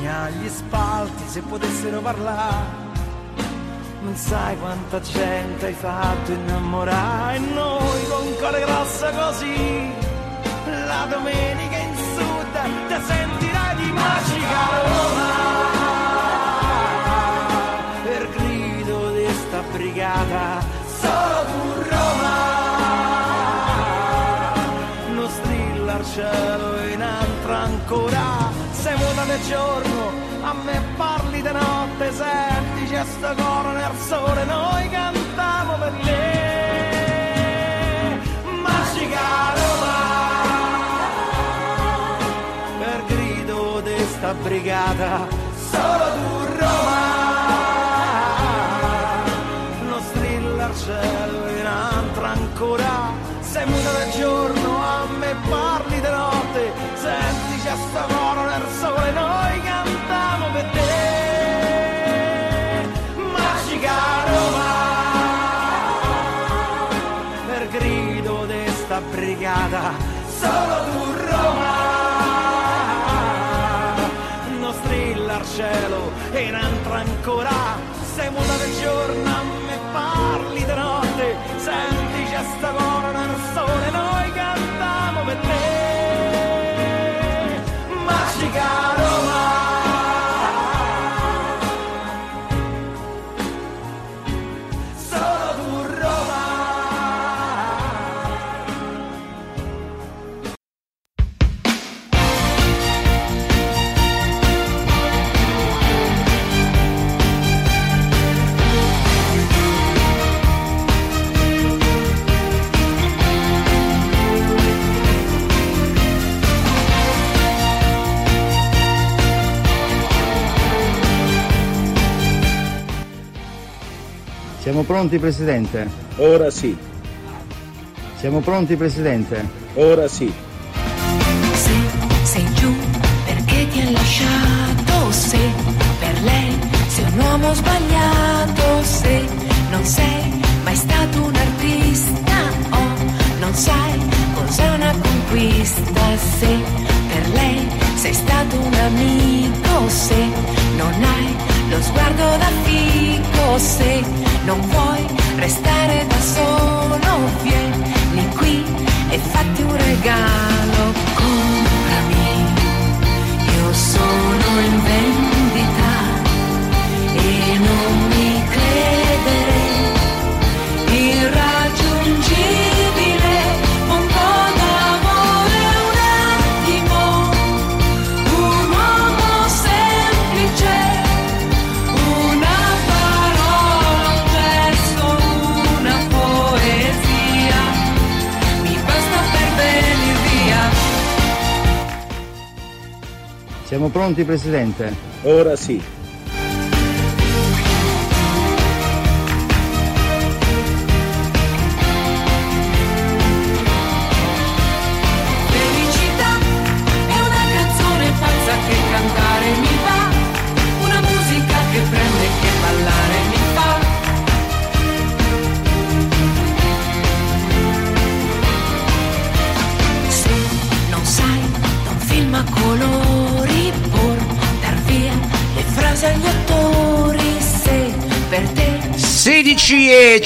compagnia, gli spalti se potessero parlare. Non sai quanta gente hai fatto innamorare e noi con cuore grosso così. La domenica in sud ti sentirai di magica Roma. Per grido di sta brigata, solo tu Roma. Non strilla cielo in altra ancora del giorno a me parli di notte senti c'è sto coro nel sole noi cantiamo per te. Magica Roma per grido di sta brigata solo tu Roma e in altra ancora sei muta del giorno a me parli di notte. Senti c'è sto coro nel sole noi cantiamo per te pronti Presidente? Ora sì, Siamo pronti Presidente? ora sì. Se sei giù perché ti ha lasciato, se per lei sei un uomo sbagliato, se non sei mai stato un artista o non sai cos'è una conquista, se per lei sei stato un amico, se non hai lo sguardo da fico, se non vuoi restare da solo, vieni qui e fatti un regalo, comprami, io sono in vendita e non mi Siamo pronti Presidente? Ora sì.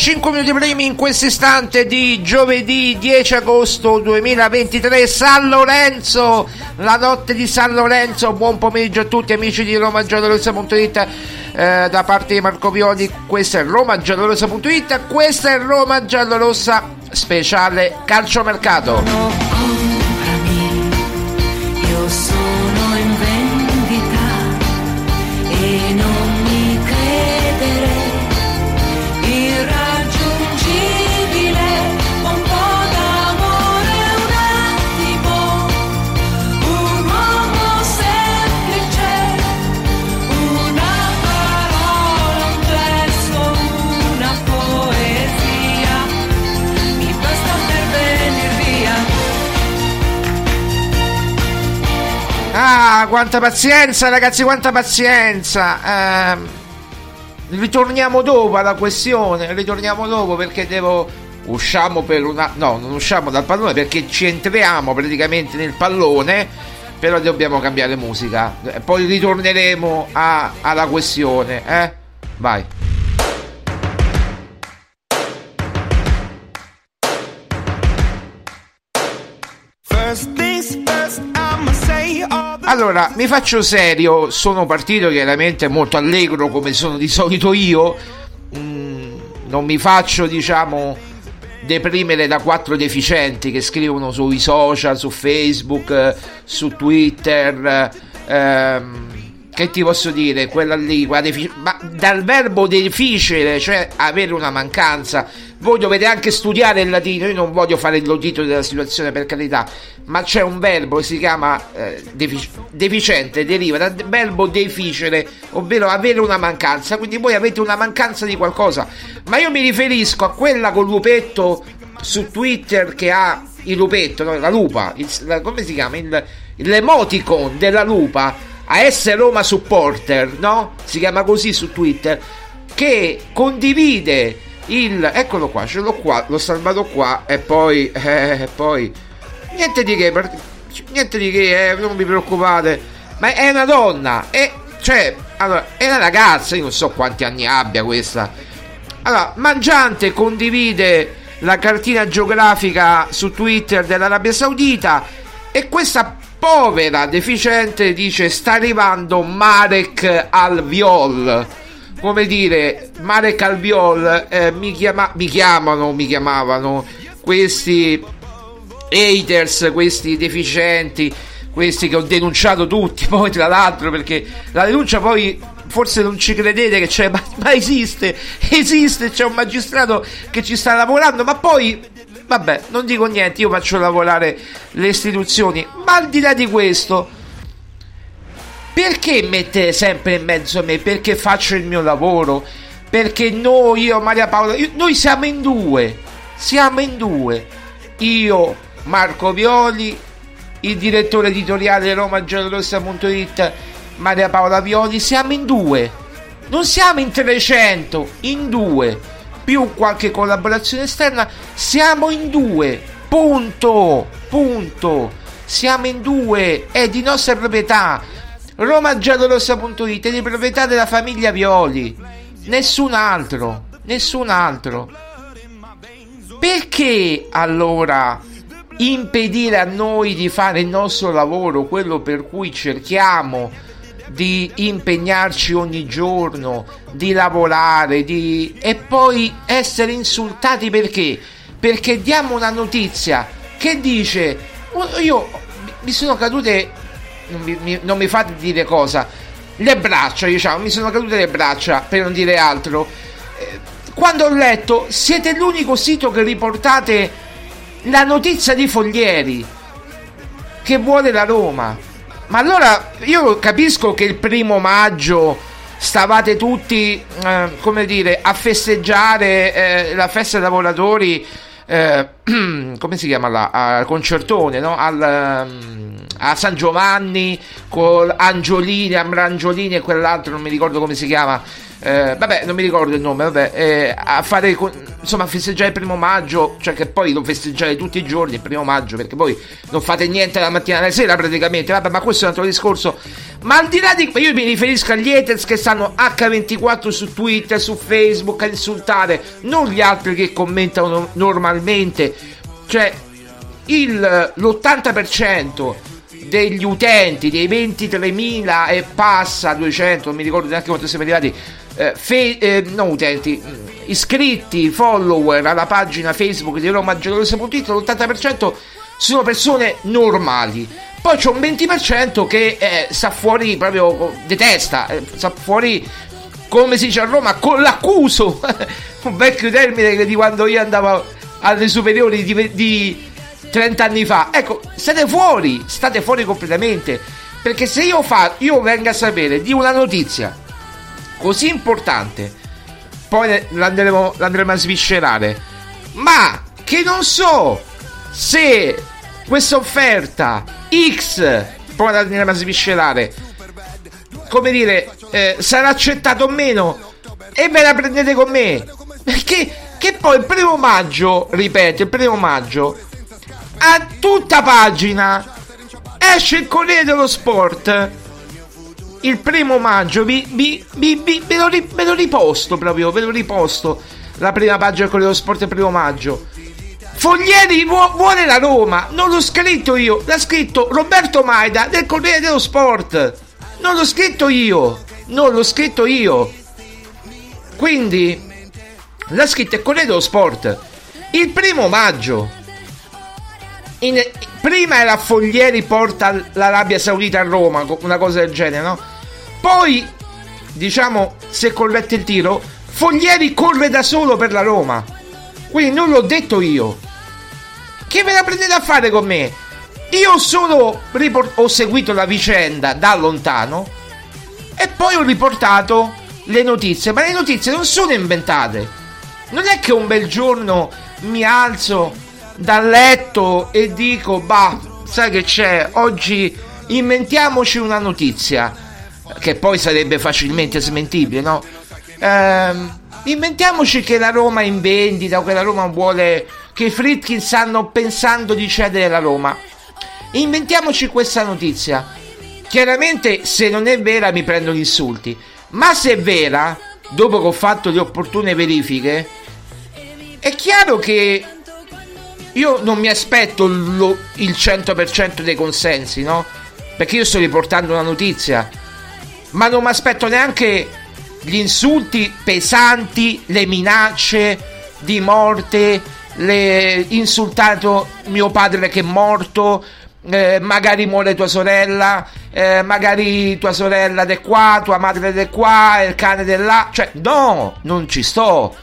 5 minuti primi in questo istante di giovedì 10 agosto 2023 San Lorenzo, la notte di San Lorenzo, buon pomeriggio a tutti amici di romagiallorossa.it eh, da parte di Marco Violi, questo è romagiallorossa.it, questa è Roma Giallorossa speciale calciomercato. Ah, quanta pazienza ragazzi, quanta pazienza. Ehm, ritorniamo dopo alla questione, ritorniamo dopo perché devo... Usciamo per una... No, non usciamo dal pallone perché ci entriamo praticamente nel pallone, però dobbiamo cambiare musica. Eh, Poi ritorneremo a- alla questione, eh? Vai. Allora, mi faccio serio, sono partito chiaramente molto allegro come sono di solito io, Mm, non mi faccio diciamo deprimere da quattro deficienti che scrivono sui social, su Facebook, eh, su Twitter, eh, ehm, che ti posso dire, quella lì, defi- ma dal verbo difficile, cioè avere una mancanza, voi dovete anche studiare il latino, io non voglio fare il lodito della situazione per carità, ma c'è un verbo che si chiama eh, defic- deficiente, deriva dal verbo deficere, ovvero avere una mancanza, quindi voi avete una mancanza di qualcosa, ma io mi riferisco a quella col lupetto su Twitter che ha il lupetto, no? la lupa, il- la- come si chiama? Il, l'emoticon della lupa a S Roma Supporter, no? Si chiama così su Twitter, che condivide il... Eccolo qua, ce l'ho qua, l'ho salvato qua e poi... Eh, poi... Niente di che, niente di che, eh, non vi preoccupate, ma è una donna, e... Cioè, allora, è una ragazza, io non so quanti anni abbia questa. Allora, Mangiante condivide la cartina geografica su Twitter dell'Arabia Saudita e questa povera deficiente dice sta arrivando Marek Alviol. Come dire, Marek Alviol eh, mi, chiama- mi chiamano, mi chiamavano questi haters, questi deficienti, questi che ho denunciato tutti, poi tra l'altro perché la denuncia poi forse non ci credete che c'è, ma, ma esiste, esiste, c'è un magistrato che ci sta lavorando, ma poi vabbè, non dico niente, io faccio lavorare le istituzioni, ma al di là di questo, perché mettere sempre in mezzo a me? Perché faccio il mio lavoro? Perché noi, io, Maria Paola, io- noi siamo in due, siamo in due. Io, Marco Violi, il direttore editoriale romagiallorossa.it, Maria Paola Violi, siamo in due. Non siamo in 300, in due. Più qualche collaborazione esterna, siamo in due. Punto, punto. Siamo in due, è di nostra proprietà. romagiallorossa.it è di proprietà della famiglia Violi. Nessun altro, nessun altro. Perché allora impedire a noi di fare il nostro lavoro, quello per cui cerchiamo di impegnarci ogni giorno, di lavorare, di... e poi essere insultati perché? Perché diamo una notizia che dice "Oh, io mi sono cadute non mi, non mi fate dire cosa le braccia diciamo mi sono cadute le braccia per non dire altro Eh, quando ho letto siete l'unico sito che riportate la notizia di Foglieri che vuole la Roma ma allora io capisco che il primo maggio stavate tutti, eh, come dire, a festeggiare eh, la festa dei lavoratori, eh, come si chiama là, al concertone, no? Al, um, a San Giovanni con Angiolini, Ambrangiolini e quell'altro, non mi ricordo come si chiama eh, vabbè, non mi ricordo il nome, vabbè, eh, a fare, insomma, a festeggiare il primo maggio, cioè che poi lo festeggiare tutti i giorni il primo maggio, perché poi non fate niente la mattina alla sera praticamente, vabbè, ma questo è un altro discorso. Ma al di là di io mi riferisco agli haters che stanno H24 su Twitter, su Facebook a insultare, non gli altri che commentano normalmente, cioè il, l'80% degli utenti, dei 23.000 e passa 200, non mi ricordo neanche quanto siamo arrivati, eh, fe- eh, non utenti, mm, iscritti, follower alla pagina Facebook di RomaGelosa.it, l'80% sono persone normali. Poi c'è un 20% che eh, sta fuori proprio detesta, eh, sta fuori come si dice a Roma con l'accuso, un vecchio termine di quando io andavo alle superiori di, di 30 anni fa. Ecco, state fuori, state fuori completamente. Perché se io, fa, io vengo a sapere di una notizia così importante, poi l'andremo, l'andremo a sviscerare, ma che non so se questa offerta X, poi l'andremo a sviscerare, come dire, eh, sarà accettato o meno, e ve la prendete con me. Perché che poi il primo maggio, ripeto, il primo maggio, a tutta pagina esce il Corriere dello Sport il primo maggio vi, vi, vi, vi ve, lo, ve, lo, riposto proprio, ve lo riposto la prima pagina del Corriere dello Sport il primo maggio. Foglieri vuole la Roma, non l'ho scritto io, l'ha scritto Roberto Maida del Corriere dello Sport. Non l'ho scritto io, non l'ho scritto io. Quindi l'ha scritto il Corriere dello Sport il primo maggio. In, prima era Foglieri porta l'Arabia Saudita a Roma, una cosa del genere, no? Poi, diciamo, se corrette il tiro, Foglieri corre da solo per la Roma. Quindi non l'ho detto io. Che ve la prendete a fare con me? Io solo riport- ho seguito la vicenda da lontano e poi ho riportato le notizie, ma le notizie non sono inventate. Non è che un bel giorno mi alzo dal letto e dico, bah, sai che c'è, oggi inventiamoci una notizia che poi sarebbe facilmente smentibile, no? Ehm, inventiamoci che la Roma è in vendita o che la Roma vuole che i Fritkin stanno pensando di cedere la Roma. Inventiamoci questa notizia. Chiaramente se non è vera mi prendo gli insulti, ma se è vera, dopo che ho fatto le opportune verifiche, è chiaro che io non mi aspetto lo, il 100% dei consensi, no? Perché io sto riportando una notizia ma non mi aspetto neanche gli insulti pesanti, le minacce di morte, le insultato mio padre che è morto, eh, magari muore tua sorella, eh, magari tua sorella è qua, tua madre è qua, il cane è là, cioè no, non ci sto.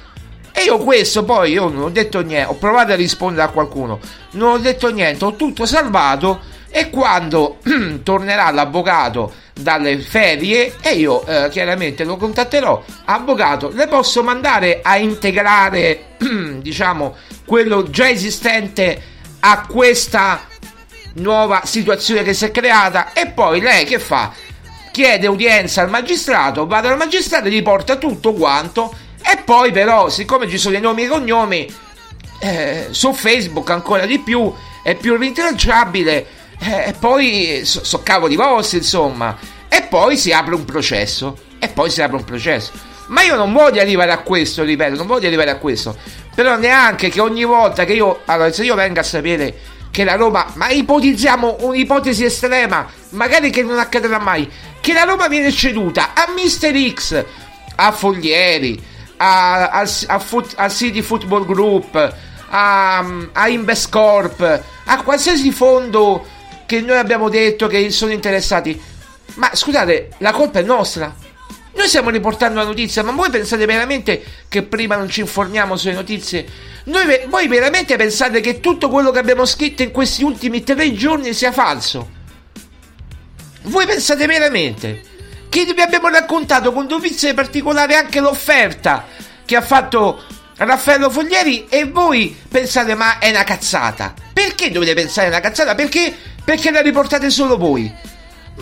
E io questo poi io non ho detto niente, ho provato a rispondere a qualcuno, non ho detto niente, ho tutto salvato e quando tornerà l'avvocato dalle ferie e io eh, chiaramente lo contatterò. Avvocato le posso mandare a integrare diciamo quello già esistente a questa nuova situazione che si è creata? E poi lei che fa? Chiede udienza al magistrato va dal magistrato e gli porta tutto quanto. E poi però siccome ci sono i nomi e cognomi eh, su facebook ancora di più è più rintracciabile eh, e poi so, so cavoli vostri, insomma. E poi si apre un processo. E poi si apre un processo. Ma io non voglio arrivare a questo, ripeto, non voglio arrivare a questo. Però neanche che ogni volta che io. Allora, se io vengo a sapere che la Roma. Ma ipotizziamo un'ipotesi estrema, magari che non accadrà mai. Che la Roma viene ceduta a Mister X, a Foglieri, a, a, a, a City Football Group, a, a Investcorp, a qualsiasi fondo che noi abbiamo detto che sono interessati. Ma scusate, la colpa è nostra. Noi stiamo riportando la notizia, ma voi pensate veramente che prima non ci informiamo sulle notizie? Noi, voi veramente pensate che tutto quello che abbiamo scritto in questi ultimi tre giorni sia falso? Voi pensate veramente che vi abbiamo raccontato con dovizia particolare anche l'offerta che ha fatto Raffaello Foglieri e voi pensate ma è una cazzata. Perché dovete pensare una cazzata? Perché? Perché la riportate solo voi.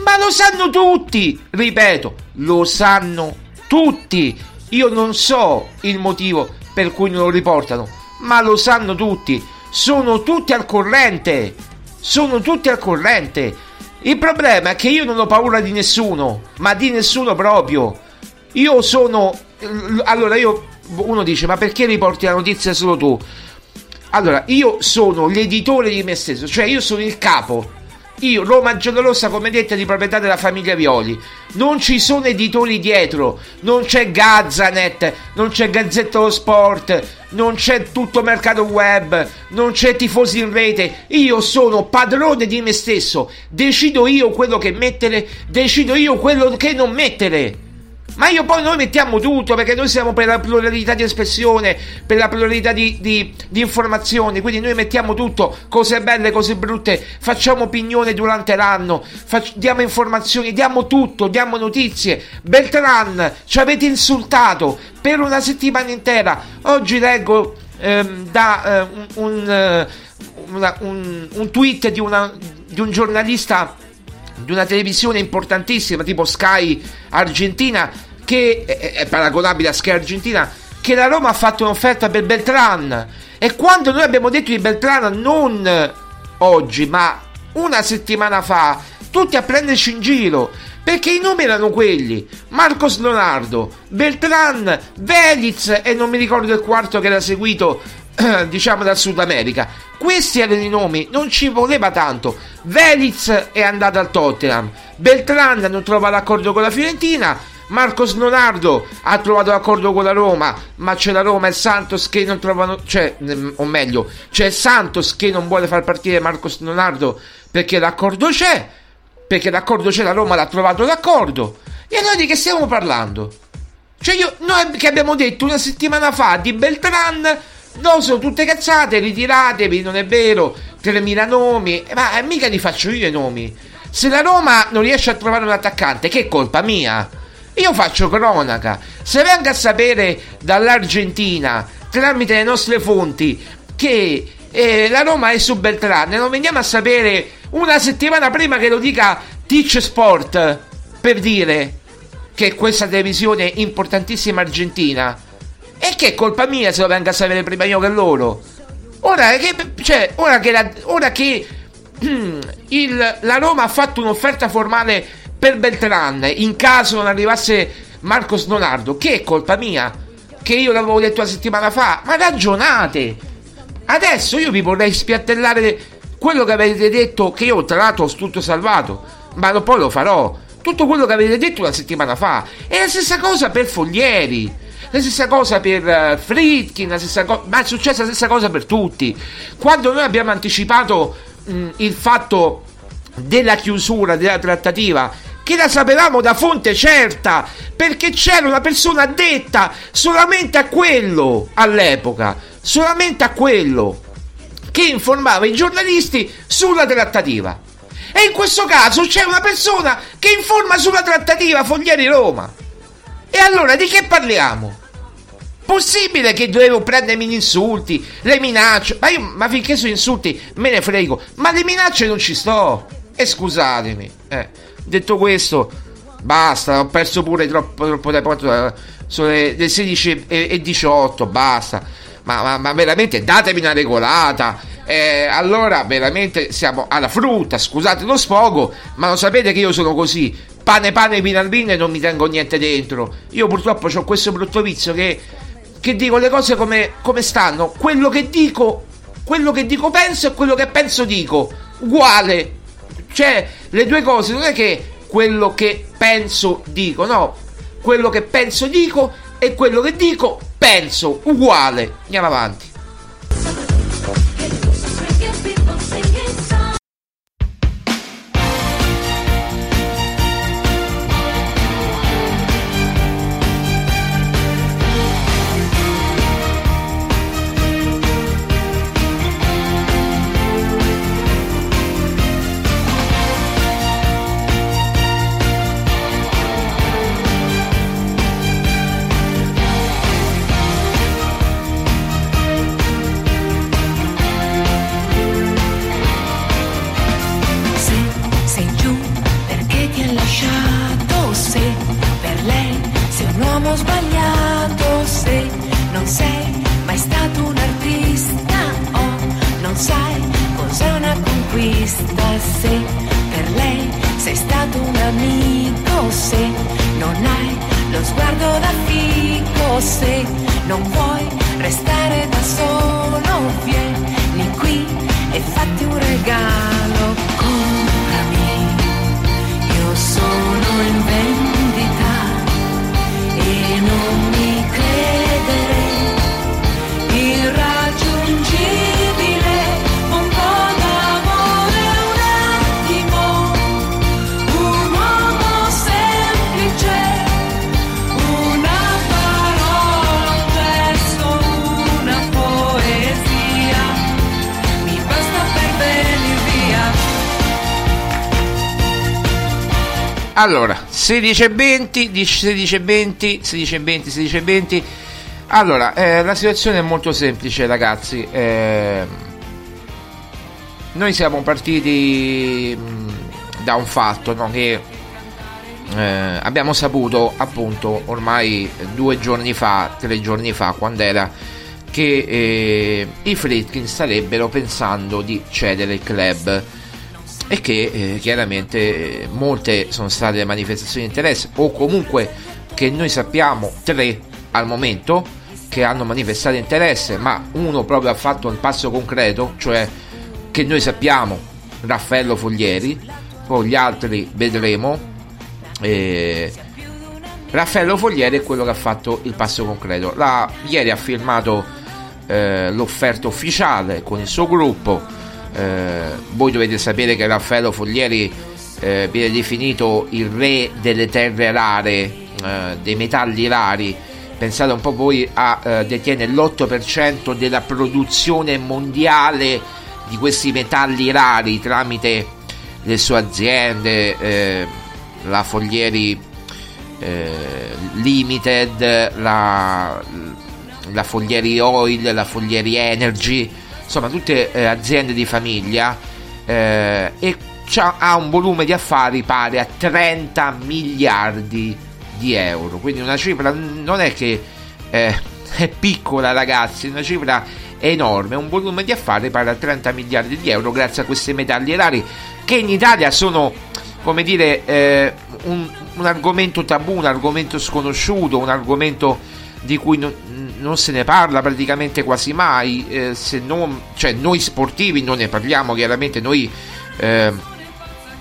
Ma lo sanno tutti, ripeto, lo sanno tutti. Io non so il motivo per cui non lo riportano, ma lo sanno tutti. Sono tutti al corrente. Sono tutti al corrente. Il problema è che io non ho paura di nessuno, ma di nessuno proprio. Io sono. Allora, io. Uno dice, ma perché riporti la notizia solo tu? Allora, io sono l'editore di me stesso, cioè io sono il capo io, Roma Giallorossa, come detto, è di proprietà della famiglia Violi. Non ci sono editori dietro, non c'è Gazzanet, non c'è Gazzetta Sport, non c'è tutto mercato web, non c'è tifosi in rete. Io sono padrone di me stesso, decido io quello che mettere, decido io quello che non mettere. Ma io poi noi mettiamo tutto perché noi siamo per la pluralità di espressione, per la pluralità di, di, di informazioni, quindi noi mettiamo tutto, cose belle, cose brutte, facciamo opinione durante l'anno, fac- diamo informazioni, diamo tutto, diamo notizie. Beltran, ci avete insultato per una settimana intera. Oggi leggo ehm, da eh, un, un, una, un, un tweet di, una, di un giornalista di una televisione importantissima tipo Sky Argentina che è, paragonabile a Sky Argentina che la Roma ha fatto un'offerta per Beltran. E quando noi abbiamo detto di Beltran non oggi ma una settimana fa tutti a prenderci in giro perché i nomi erano quelli. Marcos Leonardo Beltran Veliz e non mi ricordo il quarto che era seguito diciamo dal Sud America. Questi erano i nomi, non ci voleva tanto. Veliz è andato al Tottenham, Beltran non trova l'accordo con la Fiorentina, Marcos Leonardo ha trovato l'accordo con la Roma, ma c'è la Roma e Santos che non trovano, cioè, o meglio, c'è Santos che non vuole far partire Marcos Leonardo perché l'accordo c'è, perché l'accordo c'è, la Roma l'ha trovato l'accordo. E allora di che stiamo parlando? Cioè io, noi che abbiamo detto una settimana fa di Beltran No, sono tutte cazzate, ritiratevi, non è vero. 3.000 nomi, ma mica li faccio io i nomi. Se la Roma non riesce a trovare un attaccante, che colpa mia? Io faccio cronaca. Se venga a sapere dall'Argentina, tramite le nostre fonti, che eh, la Roma è su Beltrán, non veniamo a sapere una settimana prima che lo dica Teach Sport, per dire che questa televisione importantissima argentina e che è colpa mia se lo venga a sapere prima io che loro. Ora che, cioè, ora che, la, ora che il, la Roma ha fatto un'offerta formale per Beltran in caso non arrivasse Marcos Donardo, che è colpa mia, che io l'avevo detto la settimana fa, ma ragionate. Adesso io vi vorrei spiattellare quello che avete detto, che io tra l'altro ho tutto salvato, ma poi lo farò. Tutto quello che avete detto la settimana fa. È la stessa cosa per Foglieri. La stessa cosa per uh, Fritkin, co- ma è successa la stessa cosa per tutti. Quando noi abbiamo anticipato mh, il fatto della chiusura della trattativa, che la sapevamo da fonte certa, perché c'era una persona addetta solamente a quello all'epoca, solamente a quello, che informava i giornalisti sulla trattativa. E in questo caso c'è una persona che informa sulla trattativa Foglieri Roma. E allora di che parliamo? Possibile che dovevo prendermi gli insulti, le minacce? Ma io, ma finché sono insulti, me ne frego. Ma le minacce non ci sto. E scusatemi. Eh, detto questo, basta, ho perso pure troppo, troppo tempo. Sono le, le 16 e, e 18, basta. Ma, ma, ma, veramente datemi una regolata. Eh, allora veramente siamo alla frutta, scusate lo sfogo, ma lo sapete che io sono così. Pane pane vino al vino e non mi tengo niente dentro. Io purtroppo ho questo brutto vizio che che dico le cose come, come stanno. Quello che dico, quello che dico penso e quello che penso dico. Uguale. Cioè, le due cose non è che quello che penso dico, no. Quello che penso dico e quello che dico penso. Uguale. Andiamo avanti. mai stato un artista. Oh, non sai cos'è una conquista se per lei sei stato un amico, se non hai lo sguardo da fico, se non vuoi restare da solo, vieni qui e fatti un regalo. Allora, 16 e 20, 16 e 20, 16 e 20, 16 e 20. Allora, eh, la situazione è molto semplice, ragazzi. Eh, noi siamo partiti mh, da un fatto no, che eh, abbiamo saputo appunto ormai due giorni fa, tre giorni fa, quando era che eh, i Fritkin starebbero pensando di cedere il club e che eh, chiaramente eh, molte sono state le manifestazioni di interesse o comunque che noi sappiamo tre al momento che hanno manifestato interesse ma uno proprio ha fatto un passo concreto cioè che noi sappiamo Raffaello Foglieri poi gli altri vedremo eh, Raffaello Foglieri è quello che ha fatto il passo concreto. La, ieri ha firmato eh, l'offerta ufficiale con il suo gruppo eh, voi dovete sapere che Raffaello Foglieri eh, viene definito il re delle terre rare, eh, dei metalli rari. Pensate un po' voi, a, eh, detiene l'8% della produzione mondiale di questi metalli rari tramite le sue aziende, eh, la Foglieri Limited, la, la Foglieri Oil, la Foglieri Energy insomma tutte eh, aziende di famiglia eh, e ha un volume di affari pari a 30 miliardi di euro. Quindi una cifra non è che eh, è piccola ragazzi una cifra enorme. Un volume di affari pari a 30 miliardi di euro grazie a questi metalli rari che in Italia sono come dire eh, un, un argomento tabù un argomento sconosciuto un argomento di cui non, non se ne parla praticamente quasi mai, eh, se non, cioè noi sportivi non ne parliamo, chiaramente noi eh,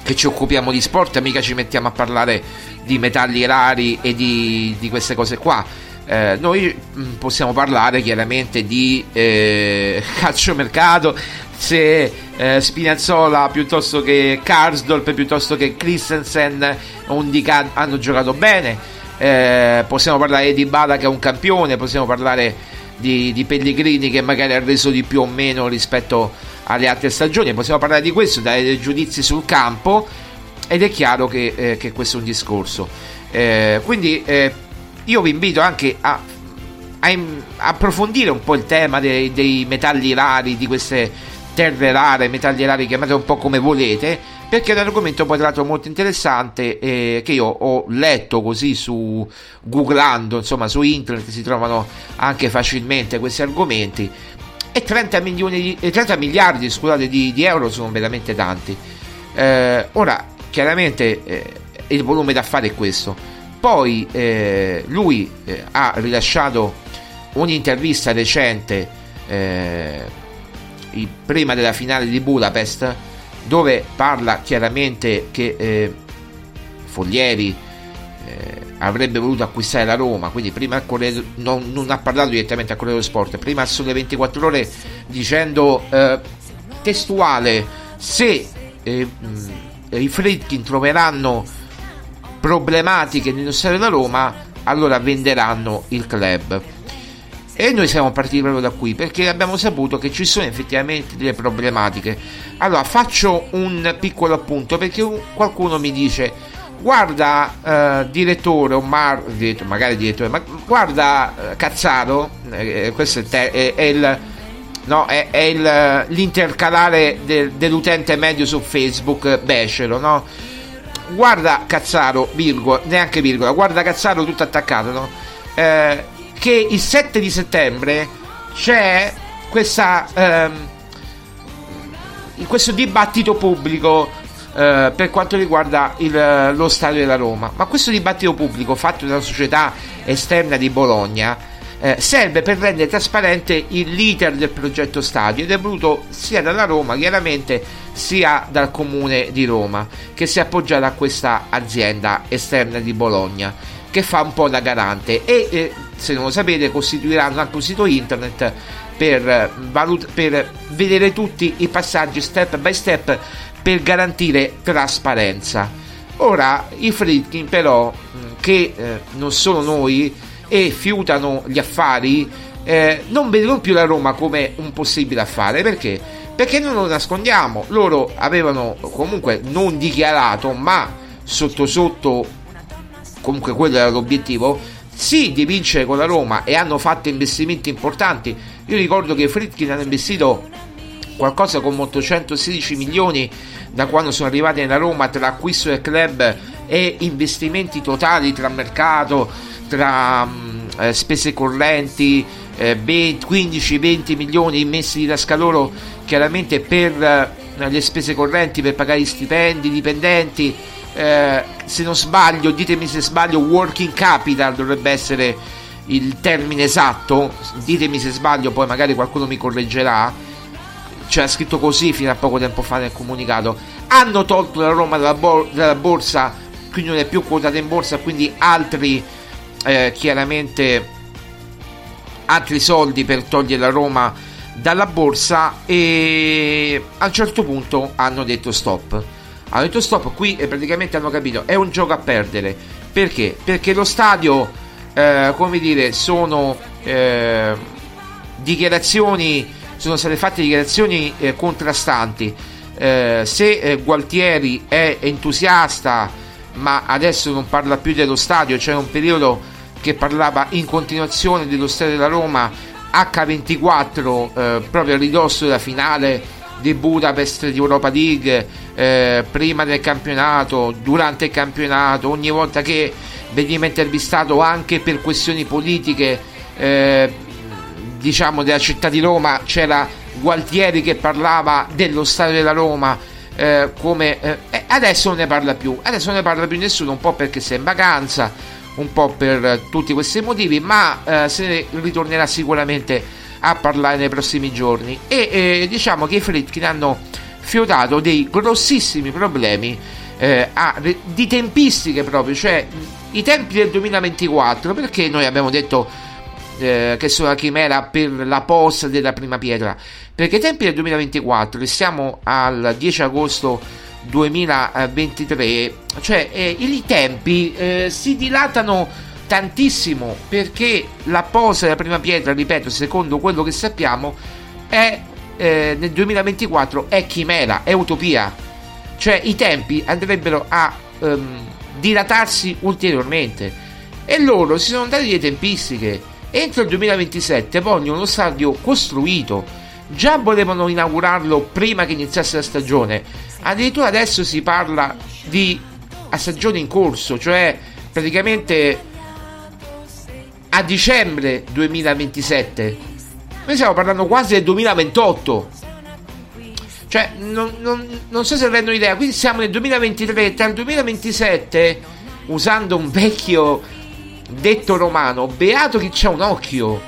che ci occupiamo di sport mica ci mettiamo a parlare di metalli rari e di, di queste cose qua. Eh, noi mm, possiamo parlare chiaramente di eh, calciomercato, se eh, Spinazzola piuttosto che Karsdorp piuttosto che Christensen o Undica hanno giocato bene eh, possiamo parlare di Bala che è un campione, possiamo parlare di, di, Pellegrini che magari ha reso di più o meno rispetto alle altre stagioni, possiamo parlare di questo, dare dei giudizi sul campo ed è chiaro che, eh, che questo è un discorso. Eh, quindi eh, io vi invito anche a, a, a, approfondire un po' il tema dei, dei metalli rari, di queste terre rare, metalli rari, chiamate un po' come volete perché è un argomento poi tra molto interessante eh, che io ho letto così su googlando insomma su internet si trovano anche facilmente questi argomenti. E 30, milioni di, 30 miliardi scusate, di, di, euro sono veramente tanti. Eh, ora chiaramente eh, il volume d'affari è questo. Poi eh, lui eh, ha rilasciato un'intervista recente eh, prima della finale di Budapest dove parla chiaramente che eh, Foglieri eh, avrebbe voluto acquistare la Roma, quindi prima al Corriere, non, non, ha parlato direttamente al Corriere dello Sport, prima al Sole 24 Ore dicendo eh, testuale se eh, i Fritkin troveranno problematiche nell'indossare la Roma, allora venderanno il club. E noi siamo partiti proprio da qui perché abbiamo saputo che ci sono effettivamente delle problematiche. Allora faccio un piccolo appunto perché qualcuno mi dice guarda eh, direttore Omar, direttore, magari direttore, ma guarda eh, Cazzaro, eh, questo è, te, è, è il... No, è, è il, l'intercalare del, dell'utente medio su Facebook becero, no? Guarda Cazzaro, virgola, neanche virgola, guarda Cazzaro tutto attaccato, no? Eh, che il 7 di settembre c'è questa ehm, questo dibattito pubblico eh, per quanto riguarda il, lo stadio della Roma. Ma questo dibattito pubblico fatto dalla società esterna di Bologna eh, serve per rendere trasparente l'iter del progetto stadio ed è voluto sia dalla Roma chiaramente sia dal comune di Roma che si è appoggiata a questa azienda esterna di Bologna che fa un po' da garante e eh, se non lo sapete costituiranno anche un sito internet per, valut- per vedere tutti i passaggi step by step per garantire trasparenza. Ora i Fritkin però che eh, non sono noi e fiutano gli affari eh, non vedono più la Roma come un possibile affare perché? Perché non lo nascondiamo, loro avevano comunque non dichiarato ma sotto sotto comunque quello era l'obiettivo sì di vincere con la Roma e hanno fatto investimenti importanti io ricordo che Fritkin hanno investito qualcosa come 816 milioni da quando sono arrivati nella Roma tra acquisto del club e investimenti totali tra mercato, tra mh, eh, spese correnti, eh, 15-20 milioni messi di tasca loro chiaramente per eh, le spese correnti, per pagare i stipendi, i dipendenti. Eh, se non sbaglio, ditemi se sbaglio, working capital dovrebbe essere il termine esatto, ditemi se sbaglio, poi magari qualcuno mi correggerà c'era scritto così fino a poco tempo fa nel comunicato. Hanno tolto la Roma dalla, bor- dalla borsa, quindi non è più quotata in borsa, quindi altri eh, chiaramente altri soldi per togliere la Roma dalla borsa e a un certo punto hanno detto stop. Hanno detto stop, qui e praticamente hanno capito, è un gioco a perdere. Perché? Perché lo stadio, eh, come dire, sono eh, dichiarazioni sono state fatte dichiarazioni eh, contrastanti. Eh, se eh, Gualtieri è entusiasta, ma adesso non parla più dello stadio, c'è un periodo che parlava in continuazione dello stadio della Roma H24, eh, proprio a ridosso della finale di Budapest di Europa League, eh, prima del campionato, durante il campionato, ogni volta che veniva intervistato anche per questioni politiche eh, diciamo della città di Roma c'era Gualtieri che parlava dello stadio della Roma eh, come eh, adesso non ne parla più. Adesso non ne parla più nessuno un po' perché sei in vacanza un po' per tutti questi motivi ma eh, se ne ritornerà sicuramente a parlare nei prossimi giorni e eh, diciamo che i Fritkin hanno fiodato dei grossissimi problemi eh, a, di tempistiche proprio cioè i tempi del 2024 perché noi abbiamo detto eh, che sono la chimera per la posta della prima pietra. Perché i tempi del 2024, siamo al 10 agosto 2023, cioè eh, i tempi eh, si dilatano tantissimo perché la posa della prima pietra, ripeto, secondo quello che sappiamo, è eh, nel 2024 è chimera, è utopia. Cioè i tempi andrebbero a um, dilatarsi ulteriormente. E loro si sono dati le tempistiche Entro il 2027 vogliono lo stadio costruito. Già volevano inaugurarlo prima che iniziasse la stagione. Addirittura adesso si parla di a stagione in corso, cioè praticamente a dicembre 2027. Noi stiamo parlando quasi del 2028. Cioè, non, non, non so se rendono idea. Quindi siamo nel 2023. Tra il 2027, usando un vecchio detto romano, beato chi c'ha un occhio.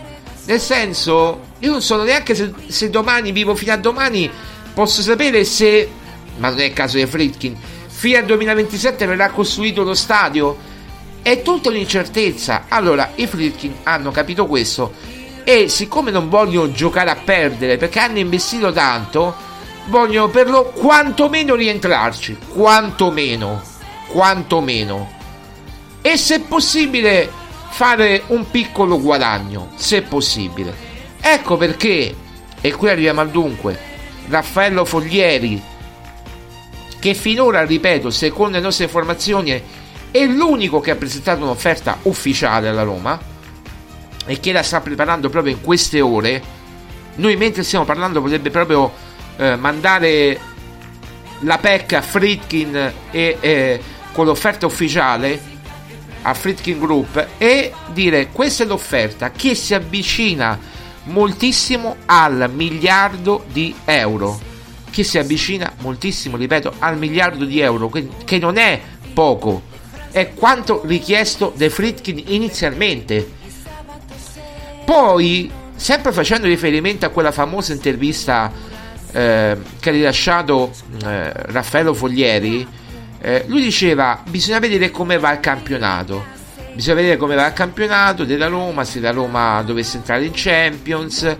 Nel senso, io non so neanche se, se, domani, vivo fino a domani, posso sapere se, ma non è il caso di Fritkin, fino al 2027 verrà costruito lo stadio. È tutta un'incertezza. Allora, i Fritkin hanno capito questo e siccome non vogliono giocare a perdere perché hanno investito tanto, vogliono per lo quantomeno rientrarci. Quantomeno. Quantomeno e se possibile fare un piccolo guadagno, se possibile. Ecco perché, e qui arriviamo al dunque, Raffaello Foglieri, che finora, ripeto, secondo le nostre informazioni, è l'unico che ha presentato un'offerta ufficiale alla Roma e che la sta preparando proprio in queste ore. Noi mentre stiamo parlando potrebbe proprio eh, mandare la PEC a Fritkin e, eh, con l'offerta ufficiale a Fritkin Group e dire questa è l'offerta che si avvicina moltissimo al miliardo di euro che si avvicina moltissimo, ripeto, al miliardo di euro, che non è poco, è quanto richiesto dai Fritkin inizialmente. Poi, sempre facendo riferimento a quella famosa intervista eh, che ha rilasciato eh, Raffaello Foglieri, eh, lui diceva bisogna vedere come va il campionato. Bisogna vedere come va il campionato della Roma, se la Roma dovesse entrare in Champions,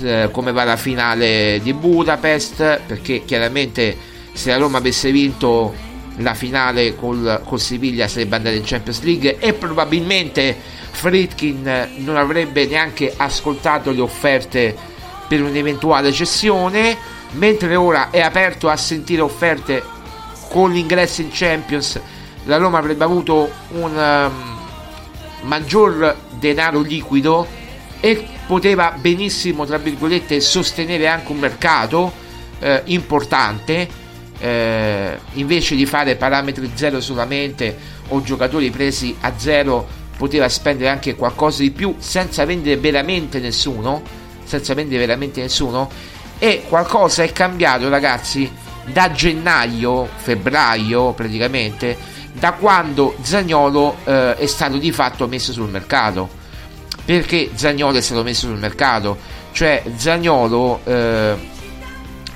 eh, come va la finale di Budapest, perché chiaramente se la Roma avesse vinto la finale col, col Siviglia sarebbe andata in Champions League e probabilmente Fritkin non avrebbe neanche ascoltato le offerte per un'eventuale cessione, mentre ora è aperto a sentire offerte con l'ingresso in Champions, la Roma avrebbe avuto un um, maggior denaro liquido e poteva benissimo, tra virgolette, sostenere anche un mercato eh, importante eh, invece di fare parametri zero solamente o giocatori presi a zero poteva spendere anche qualcosa di più senza vendere veramente nessuno senza vendere veramente nessuno. E qualcosa è cambiato ragazzi da gennaio febbraio praticamente da quando Zagnolo eh, è stato di fatto messo sul mercato. Perché Zagnolo è stato messo sul mercato? Cioè Zagnolo eh,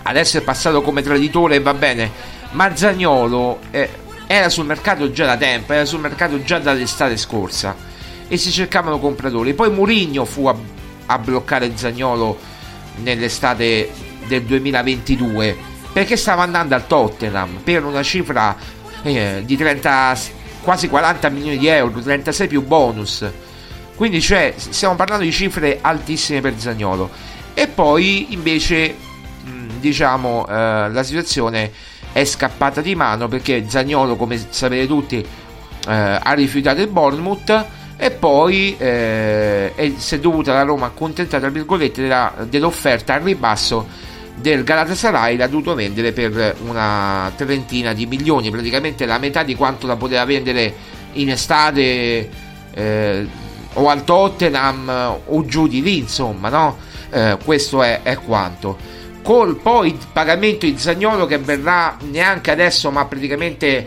adesso è passato come traditore e va bene, ma Zagnolo eh, era sul mercato già da tempo, era sul mercato già dall'estate scorsa e si cercavano compratori. Poi Murigno fu a, a bloccare Zagnolo nell'estate del 2022 perché stava andando al Tottenham per una cifra eh, di 30, quasi 40 milioni di euro, 36 più bonus. Quindi cioè, stiamo parlando di cifre altissime per Zagnolo. E poi invece diciamo eh, la situazione è scappata di mano perché Zagnolo come sapete tutti eh, ha rifiutato il Bournemouth e poi eh, si è dovuta la Roma accontentare tra virgolette della, dell'offerta al ribasso del Galatasaray l'ha dovuto vendere per una trentina di milioni praticamente la metà di quanto la poteva vendere in estate eh, o al Tottenham o giù di lì insomma no? Eh, questo è, è quanto col poi il pagamento di Zagnolo che verrà neanche adesso ma praticamente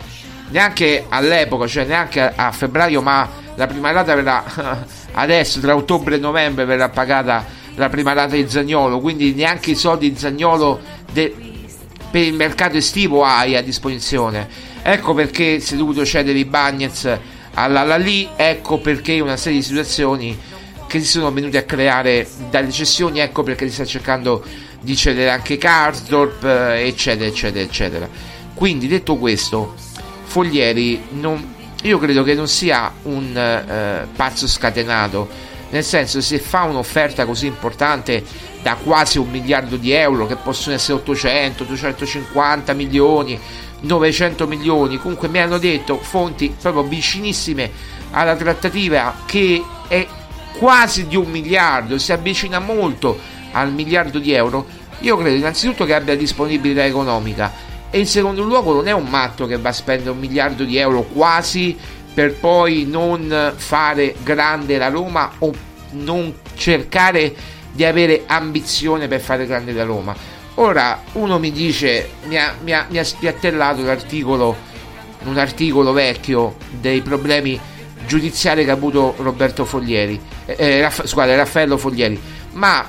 neanche all'epoca cioè neanche a, febbraio ma la prima rata verrà adesso tra ottobre e novembre verrà pagata la prima rata di Zagnolo. Quindi neanche i soldi di Zagnolo de, per il mercato estivo hai a disposizione. Ecco perché si è dovuto cedere i Bagnets alla lì ecco perché una serie di situazioni che si sono venute a creare dalle cessioni ecco perché si sta cercando di cedere anche Karsdorp, eh, eccetera, eccetera, eccetera. Quindi detto questo, Foglieri non, io credo che non sia un eh, pazzo scatenato, nel senso se fa un'offerta così importante da quasi un miliardo di euro, che possono essere 800, 250 milioni, 900 milioni, comunque mi hanno detto fonti proprio vicinissime alla trattativa che è quasi di un miliardo, si avvicina molto al miliardo di euro, io credo innanzitutto che abbia disponibilità economica e in secondo luogo non è un matto che va a spendere un miliardo di euro quasi per poi non fare grande la Roma o non cercare di avere ambizione per fare grande la Roma. Ora uno mi dice, mi ha, mi ha, mi ha spiattellato l'articolo, un articolo vecchio dei problemi giudiziari che ha avuto Roberto Foglieri, eh, eh Raff- scusate, Raffaello Foglieri, ma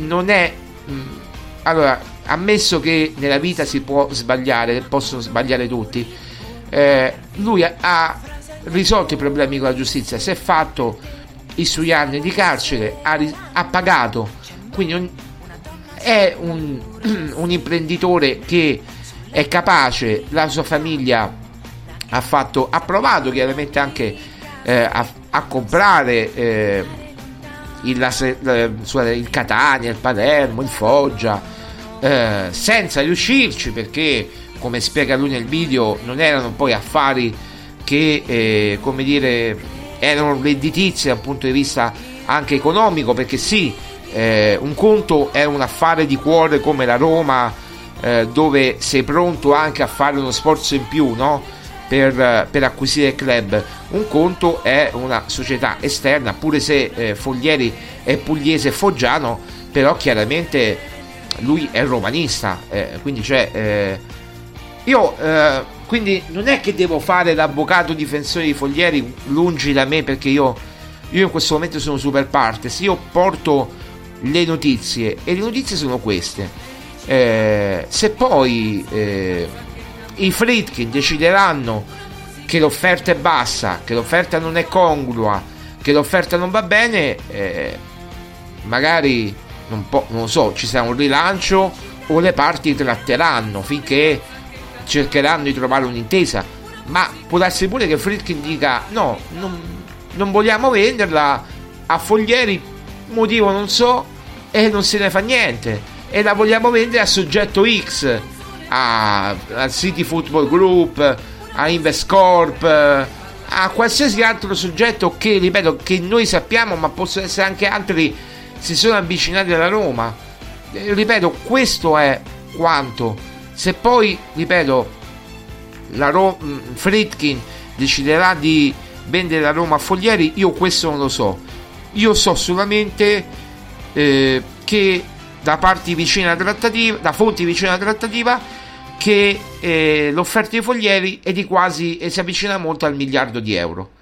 non è... Mh, mm, allora, ammesso che nella vita si può sbagliare, possono sbagliare tutti, eh, lui ha, risolto i problemi con la giustizia, si è fatto i suoi anni di carcere, ha, ha pagato, quindi un, è un, un, imprenditore che è capace, la sua famiglia ha, fatto, ha provato chiaramente anche eh, a, a, comprare eh, il, eh, il Catania, il Palermo, il Foggia, eh, senza riuscirci perché, come spiega lui nel video, non erano poi affari che, eh, come dire, erano redditizi dal punto di vista anche economico, perché sì, eh, un conto è un affare di cuore come la Roma, eh, dove sei pronto anche a fare uno sforzo in più, no? Per, per, acquisire club. Un conto è una società esterna, pure se eh, Foglieri è pugliese foggiano, però chiaramente lui è romanista, eh, quindi c'è... Eh, io eh, quindi non è che devo fare l'avvocato difensore di Foglieri lungi da me perché io, io in questo momento sono super partes, io porto le notizie e le notizie sono queste. Eh, se poi eh, i Fritkin decideranno che l'offerta è bassa, che l'offerta non è congrua, che l'offerta non va bene, eh, magari non, po- non so, ci sarà un rilancio o le parti tratteranno finché cercheranno di trovare un'intesa. Ma può darsi pure che Fritkin dica no, non, non vogliamo venderla a Foglieri, motivo non so, e non se ne fa niente. E la vogliamo vendere a soggetto X, a, al City Football Group, a Investcorp, a qualsiasi altro soggetto che, ripeto, che noi sappiamo, ma possono essere anche altri, si sono avvicinati alla Roma. Eh, ripeto, questo è quanto. Se poi, ripeto, la Ro- Fritkin deciderà di vendere la Roma a Foglieri, io questo non lo so. Io so solamente eh, che da parti vicine alla trattativa, da fonti vicine alla trattativa, che eh, l'offerta di Foglieri è di quasi e si avvicina molto al miliardo di euro.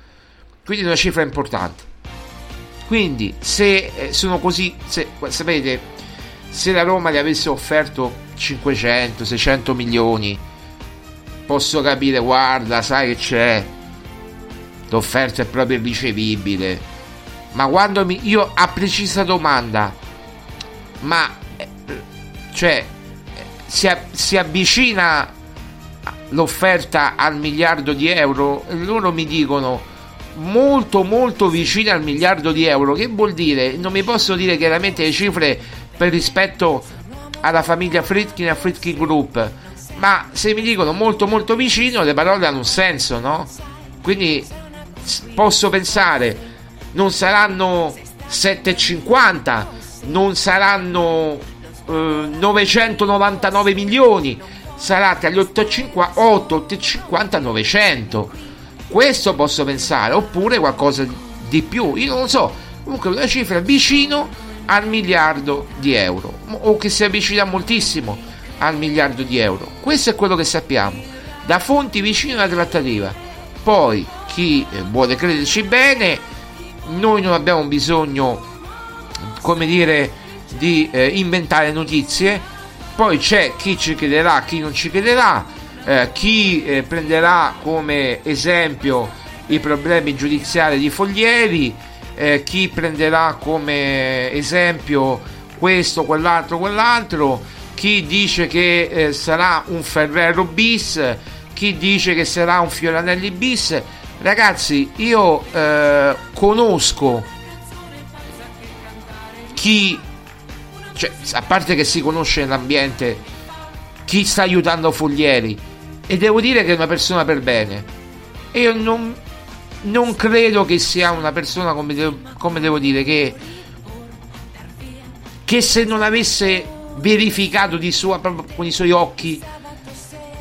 Quindi è una cifra importante. Quindi se eh, sono così, se, sapete, se la Roma gli avesse offerto 500, 600 milioni, posso capire, guarda, sai che c'è, l'offerta è proprio irricevibile. Ma quando mi, io a precisa domanda, ma eh, cioè si, si avvicina l'offerta al miliardo di euro, loro mi dicono molto molto vicina al miliardo di euro. Che vuol dire? Non mi posso dire chiaramente le cifre per rispetto alla famiglia Fritkin e a Fritkin Group, ma se mi dicono molto molto vicino le parole hanno un senso, no? Quindi posso pensare non saranno 7,50, non saranno 999 milioni sarà tra gli 850 850 900 questo posso pensare oppure qualcosa di più io non lo so. Comunque una cifra vicino al miliardo di euro o che si avvicina moltissimo al miliardo di euro. Questo è quello che sappiamo. Da fonti vicine alla trattativa. Poi chi vuole crederci bene noi non abbiamo bisogno come dire di eh, inventare notizie, poi c'è chi ci crederà, chi non ci crederà, eh, chi eh, prenderà come esempio i problemi giudiziari di Foglieri, eh, chi prenderà come esempio questo, quell'altro, quell'altro, chi dice che eh, sarà un Ferrero bis, chi dice che sarà un Fioranelli bis. Ragazzi, io eh, conosco chi cioè, a parte che si conosce nell'ambiente chi sta aiutando Foglieri. E devo dire che è una persona per bene. E io non, non credo che sia una persona come devo, come devo dire che, che se non avesse verificato di sua, con i suoi occhi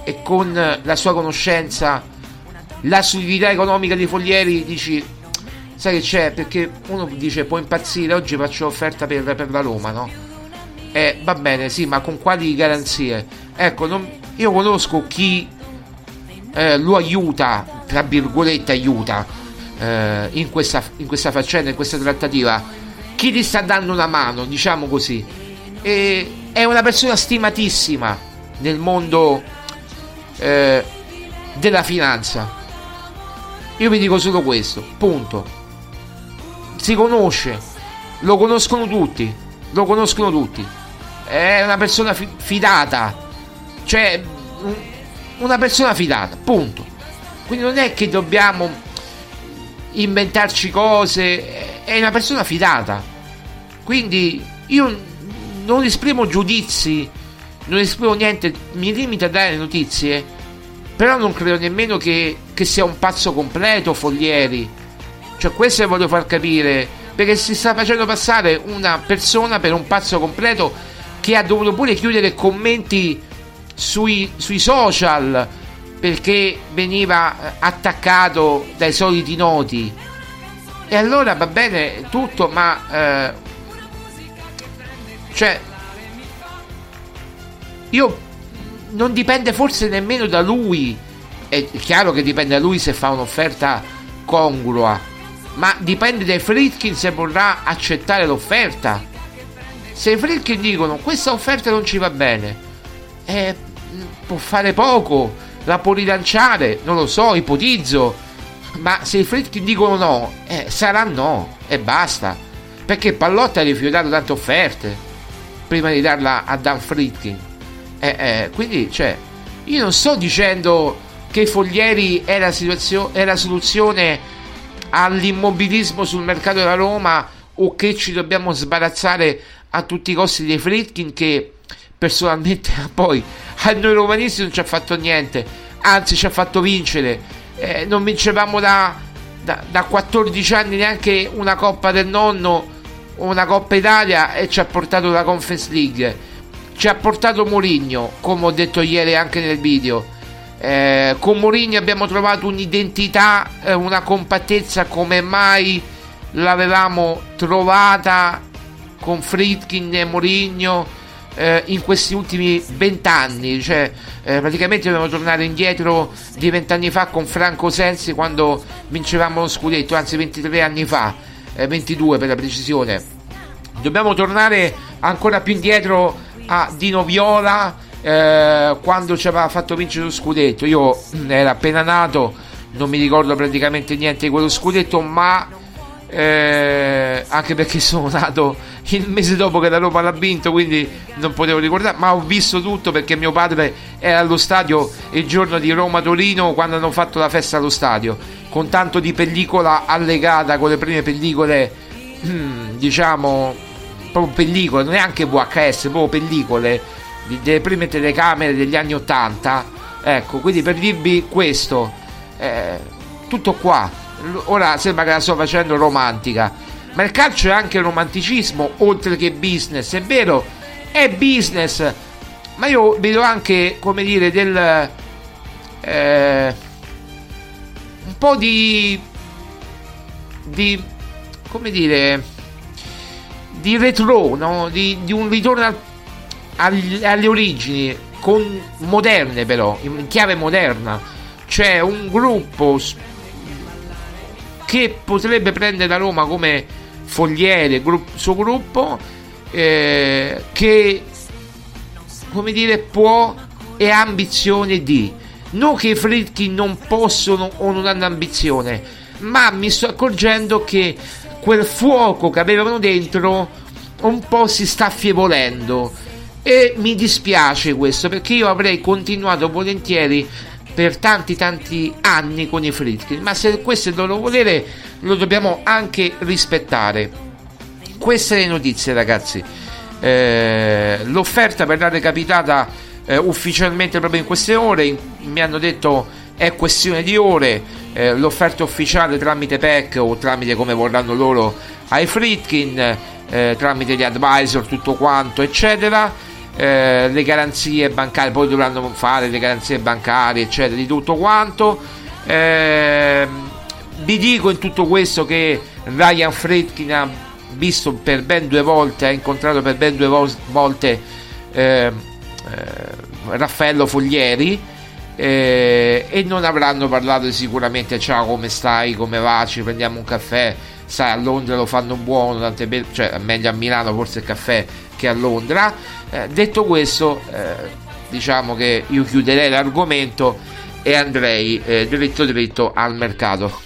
e con la sua conoscenza la solidità economica di Foglieri dici sai che c'è? Perché uno dice può impazzire oggi faccio offerta per, per la Roma no? Eh, va bene, sì, ma con quali garanzie? Ecco, non, io conosco chi eh, lo aiuta, tra virgolette aiuta, eh, in, questa, in questa faccenda, in questa trattativa. Chi gli sta dando una mano, diciamo così. E, è una persona stimatissima nel mondo eh, della finanza. Io vi dico solo questo, punto. Si conosce, lo conoscono tutti, lo conoscono tutti è una persona fi- fidata, cioè una persona fidata, punto. Quindi non è che dobbiamo inventarci cose, è una persona fidata. Quindi io non esprimo giudizi, non esprimo niente, mi limito a dare notizie, però non credo nemmeno che, che sia un pazzo completo Foglieri. Cioè questo voglio far capire, perché si sta facendo passare una persona per un pazzo completo che ha dovuto pure chiudere commenti sui, sui social perché veniva eh, attaccato dai soliti noti. E allora va bene tutto, ma eh, cioè io non dipende forse nemmeno da lui. È chiaro che dipende da lui se fa un'offerta congrua, ma dipende dai Fritkin se vorrà accettare l'offerta. Se i Fritkin dicono questa offerta non ci va bene, eh, può fare poco, la può rilanciare, non lo so, ipotizzo. Ma se i Fritkin dicono no, eh, sarà no e basta. Perché Pallotta ha rifiutato tante offerte prima di darla a Dan Fritkin. Eh, eh, quindi, cioè, io non sto dicendo che Foglieri è la, situazio- è la soluzione all'immobilismo sul mercato della Roma o che ci dobbiamo sbarazzare a tutti i costi dei Fritkin che personalmente poi a noi romanisti non ci ha fatto niente, anzi ci ha fatto vincere. Eh, non vincevamo da, da, da 14 anni neanche una Coppa del Nonno o una Coppa Italia e ci ha portato la Conference League ci ha portato Mourinho, come ho detto ieri anche nel video. Eh, con Mourinho abbiamo trovato un'identità, eh, una compattezza come mai l'avevamo trovata con Fritkin e Mourinho eh, in questi ultimi vent'anni. Cioè, eh, praticamente dobbiamo tornare indietro di vent'anni fa con Franco Sensi quando vincevamo lo scudetto, anzi 23 anni fa, 22 eh, per la precisione. Dobbiamo tornare ancora più indietro a Dino Viola eh, quando ci aveva fatto vincere lo scudetto. Io mm, ero appena nato, non mi ricordo praticamente niente di quello scudetto, ma eh, anche perché sono nato il mese dopo che la Roma l'ha vinto, quindi non potevo ricordare, ma ho visto tutto perché mio padre era allo stadio il giorno di Roma-Torino quando hanno fatto la festa allo stadio, con tanto di pellicola allegata, con le prime pellicole, mm, diciamo, proprio pellicole, neanche VHS, proprio pellicole delle prime telecamere degli anni 80. Ecco, quindi per dirvi questo, eh, tutto qua. Ora sembra che la sto facendo romantica, ma il calcio è anche romanticismo oltre che business. È vero, è business, ma io vedo anche, come dire, del eh, un po' di di come dire di retro, no? di, di, un ritorno al, al, alle origini, con, moderne però, in chiave moderna. C'è un gruppo che potrebbe prendere la Roma come fogliere, grupp, suo gruppo, eh, che come dire può e ha ambizione di. Non che i Fritkin non possono o non hanno ambizione, ma mi sto accorgendo che quel fuoco che avevano dentro un po' si sta affievolendo e mi dispiace questo perché io avrei continuato volentieri per tanti tanti anni con i Fritkin ma se questo è il loro volere lo dobbiamo anche rispettare. Queste le notizie ragazzi. Eh, l'offerta verrà recapitata eh, ufficialmente proprio in queste ore mi hanno detto è questione di ore. Eh, l'offerta ufficiale tramite PEC o tramite come vorranno loro ai Fritkin eh, tramite gli advisor tutto quanto eccetera eh, le garanzie bancarie poi dovranno fare le garanzie bancarie eccetera di tutto quanto. Ehm, vi dico in tutto questo che Ryan Fritkin ha visto per ben due volte ha incontrato per ben due volte ehm, eh, Raffaello Foglieri eh, e non avranno parlato sicuramente ciao come stai, come va, ci prendiamo un caffè, sai a Londra lo fanno buono, tante be- cioè meglio a Milano forse il caffè che a Londra. Eh, detto questo, eh, diciamo che io chiuderei l'argomento e andrei eh, dritto dritto al mercato.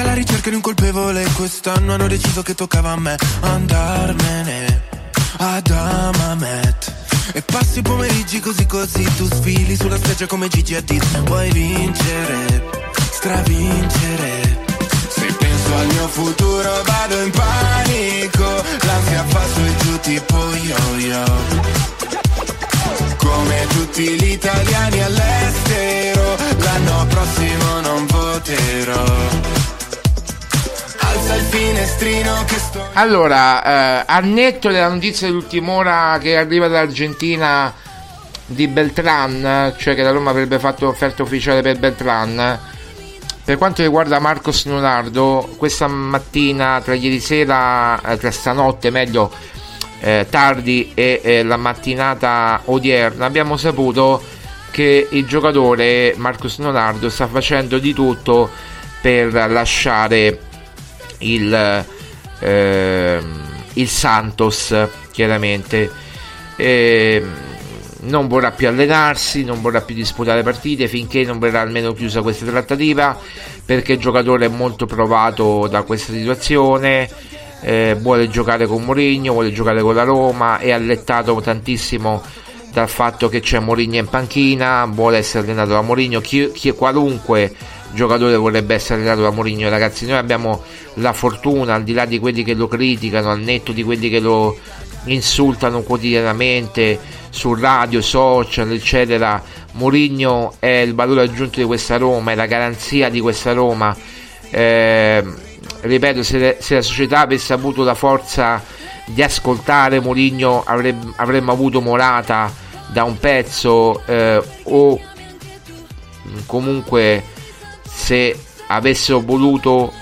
alla ricerca di un colpevole Quest'anno hanno deciso che toccava a me. Andarmene ad Amamet. E passi i pomeriggi così così Tu sfili sulla spiaggia come Gigi Hadid. Vuoi vincere, stravincere al mio futuro vado in panico. L'ansia fa su e giù tipo yo-yo. Come tutti gli italiani all'estero, l'anno prossimo non voterò. Alza il finestrino che sto... Allora, eh, a netto della notizia dell'ultima ora che arriva dall'Argentina di Beltran, cioè che la Roma avrebbe fatto l'offerta ufficiale per Beltran, per quanto riguarda Marcos Leonardo, questa mattina, tra ieri sera, eh, tra stanotte meglio, eh, tardi e eh, la mattinata odierna, abbiamo saputo che il giocatore Marcos Leonardo sta facendo di tutto per lasciare il, eh, il Santos, chiaramente. E, non vorrà più allenarsi, non vorrà più disputare partite finché non verrà almeno chiusa questa trattativa perché il giocatore è molto provato da questa situazione, eh, vuole giocare con Mourinho, vuole giocare con la Roma, è allettato tantissimo dal fatto che c'è Mourinho in panchina, vuole essere allenato da Mourinho, chi, chi, qualunque giocatore vorrebbe essere allenato da Mourinho, ragazzi, noi abbiamo la fortuna, al di là di quelli che lo criticano, al netto di quelli che lo insultano quotidianamente su radio, social, eccetera. Mourinho è il valore aggiunto di questa Roma, è la garanzia di questa Roma. Eh, ripeto, se, se, la società avesse avuto la forza di ascoltare Mourinho, avremmo, avremmo avuto Morata da un pezzo eh, o comunque se avessero voluto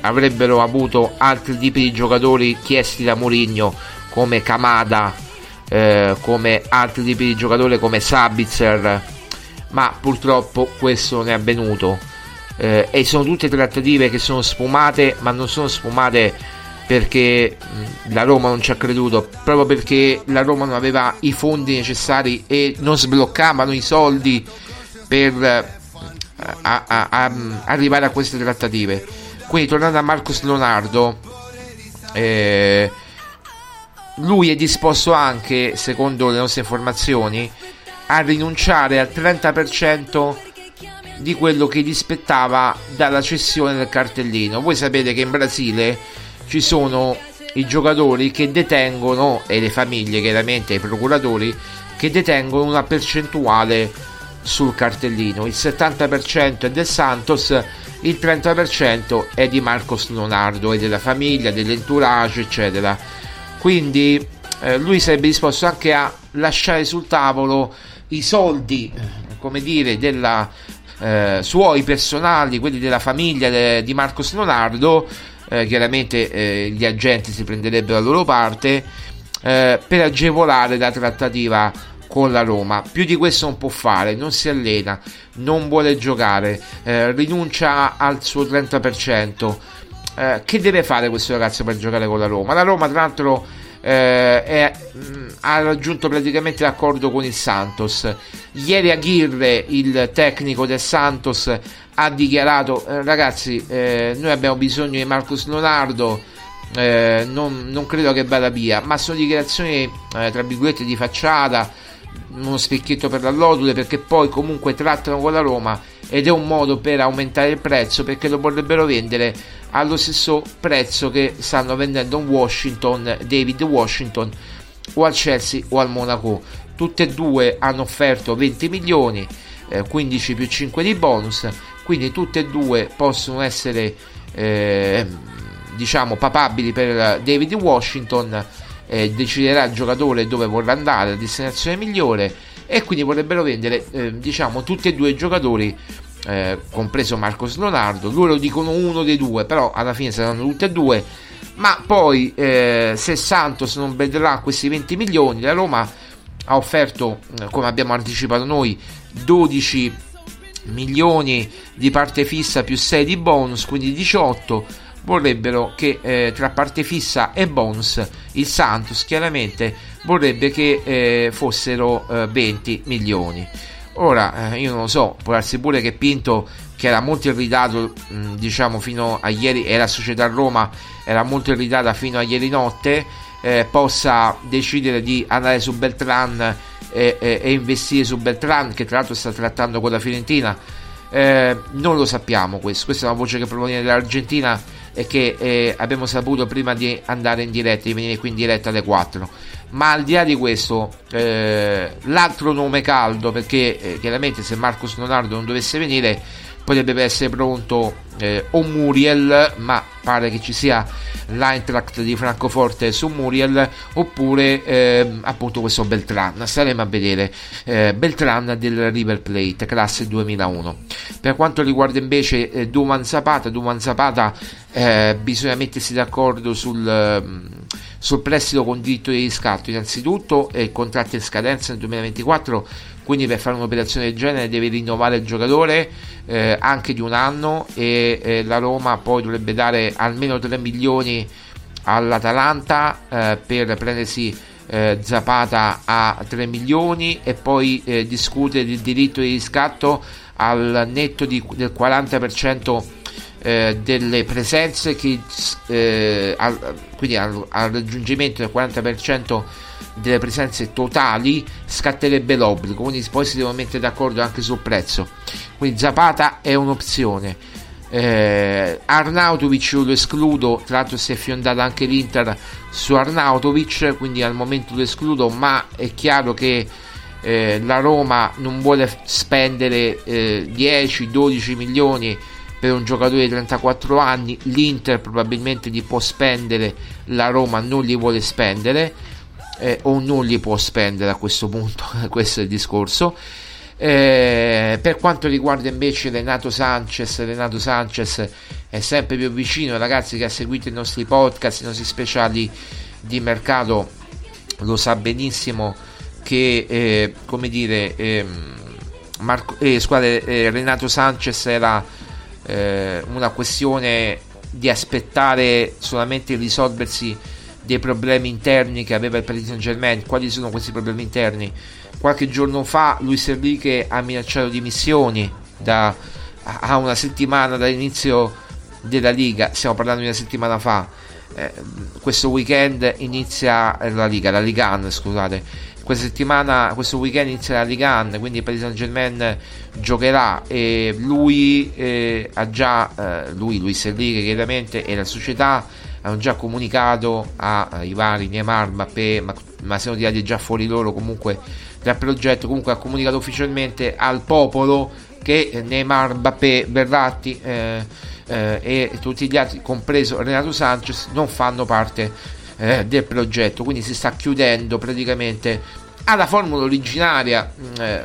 avrebbero avuto altri tipi di giocatori chiesti da Mourinho come Kamada, eh, come altri tipi di giocatori come Sabitzer, ma purtroppo questo non è avvenuto. Eh, e sono tutte trattative che sono sfumate, ma non sono sfumate perché mm, la Roma non ci ha creduto, proprio perché la Roma non aveva i fondi necessari e non sbloccavano i soldi per eh, a, a, a, arrivare a queste trattative. Quindi tornando a Marcos Leonardo, eh, lui è disposto anche, secondo le nostre informazioni, a rinunciare al 30% di quello che gli spettava dalla cessione del cartellino. Voi sapete che in Brasile ci sono i giocatori che detengono, e le famiglie chiaramente, i procuratori, che detengono una percentuale sul cartellino. Il 70% è del Santos, il 30% è di Marcos Leonardo e della famiglia, dell'entourage, eccetera quindi eh, lui sarebbe disposto anche a lasciare sul tavolo i soldi, eh, come dire, della, eh, suoi personali, quelli della famiglia de, di Marcos Leonardo, eh, chiaramente eh, gli agenti si prenderebbero la loro parte, eh, per agevolare la trattativa con la Roma. Più di questo non può fare, non si allena, non vuole giocare, rinuncia al suo 30%. Eh, che deve fare questo ragazzo per giocare con la Roma? La Roma, tra l'altro, eh, è, mh, mm, ha raggiunto praticamente l'accordo con il Santos. Ieri Aguirre, il tecnico del Santos, ha dichiarato: eh, Ragazzi, eh, noi abbiamo bisogno di Marcos Leonardo. Eh, non, non, credo che vada via, ma sono dichiarazioni tra virgolette di facciata uno specchietto per l'allodule perché poi comunque trattano con la Roma ed è un modo per aumentare il prezzo perché lo vorrebbero vendere allo stesso prezzo che stanno vendendo Washington, David Washington o al Chelsea o al Monaco. Tutte e due hanno offerto 20 milioni, eh, 15 più 5 di bonus, quindi tutte e due possono essere eh, diciamo papabili per David Washington. Eh, deciderà il giocatore dove vorrà andare, la destinazione migliore e quindi vorrebbero vendere eh, diciamo tutti e due i giocatori eh, compreso Marcos Leonardo, loro dicono uno dei due, però alla fine saranno tutti e due. Ma poi, eh, se Santos non vedrà questi 20 milioni, la Roma ha offerto, eh, come abbiamo anticipato noi, 12 milioni di parte fissa più 6 di bonus, quindi 18. Vorrebbero che eh, tra parte fissa e bonus il Santos chiaramente vorrebbe che eh, fossero 20 eh, milioni. Ora, eh, io non lo so, può darsi pure che Pinto, che era molto irritato, mh, diciamo, fino a ieri, e la società Roma era molto irritata fino a ieri notte, eh, possa decidere di andare su Beltran e, e, e, investire su Beltran, che tra l'altro sta trattando con la Fiorentina. Eh, non lo sappiamo questo, questa è una voce che proviene dall'Argentina e che eh, abbiamo saputo prima di andare in diretta, di venire qui in diretta alle 4 ma al di là di questo eh, l'altro nome caldo perché eh, chiaramente se Marcos Leonardo non dovesse venire potrebbe essere pronto eh, o Muriel, ma pare che ci sia l'Eintracht di Francoforte su Muriel, oppure eh, appunto questo Beltran. Staremo a vedere eh, Beltran del River Plate, classe 2001. Per quanto riguarda invece eh, Duman Zapata, Duman Zapata eh, bisogna mettersi d'accordo sul, ehm, sul prestito con diritto di riscatto. Innanzitutto eh, il contratto in scadenza nel 2024 quindi per fare un'operazione del genere deve rinnovare il giocatore eh, anche di un anno e eh, la Roma poi dovrebbe dare almeno 3 milioni all'Atalanta eh, per prendersi eh, Zapata a 3 milioni e poi eh, discutere del diritto di riscatto al netto di, del 40% eh, delle presenze che, al, quindi al, al raggiungimento del 40% delle presenze totali scatterebbe l'obbligo, quindi poi si devono mettere d'accordo anche sul prezzo. Quindi Zapata è un'opzione. Eh, Arnautovic lo escludo, tra l'altro si è fiondata anche l'Inter su Arnautovic, quindi al momento lo escludo, ma è chiaro che eh, la Roma non vuole spendere eh, 10-12 milioni per un giocatore di 34 anni, l'Inter probabilmente li può spendere, la Roma non li vuole spendere eh, o non li può spendere a questo punto, questo è il discorso. Eh, per quanto riguarda invece Renato Sanchez, Renato Sanchez è sempre più vicino, ragazzi che ha seguito i nostri podcast, i nostri speciali di mercato, lo sa benissimo che, eh, come dire, ehm, Marco, eh, scusate, eh, Renato Sanchez era eh, una questione di aspettare solamente il risolversi dei problemi interni che aveva il Paris Saint Germain. Quali sono questi problemi interni? Qualche giorno fa Luis Enrique ha minacciato dimissioni da, a una settimana dall'inizio della Liga, stiamo parlando di una settimana fa. Eh, questo weekend inizia la Liga, la Ligan, scusate. Questa settimana, questo weekend inizia la Ligan, quindi il Paris Saint Germain giocherà e lui eh, ha già, eh, lui, Luis Enrique chiaramente, e la società hanno già comunicato ai vari Neymar, Mbappé, ma, ma sono tirati già fuori loro comunque dal progetto, comunque ha comunicato ufficialmente al popolo che Neymar, Mbappé, Berratti eh, eh, e tutti gli altri, compreso Renato Sanchez, non fanno parte eh, del progetto, quindi si sta chiudendo praticamente alla formula originaria, eh,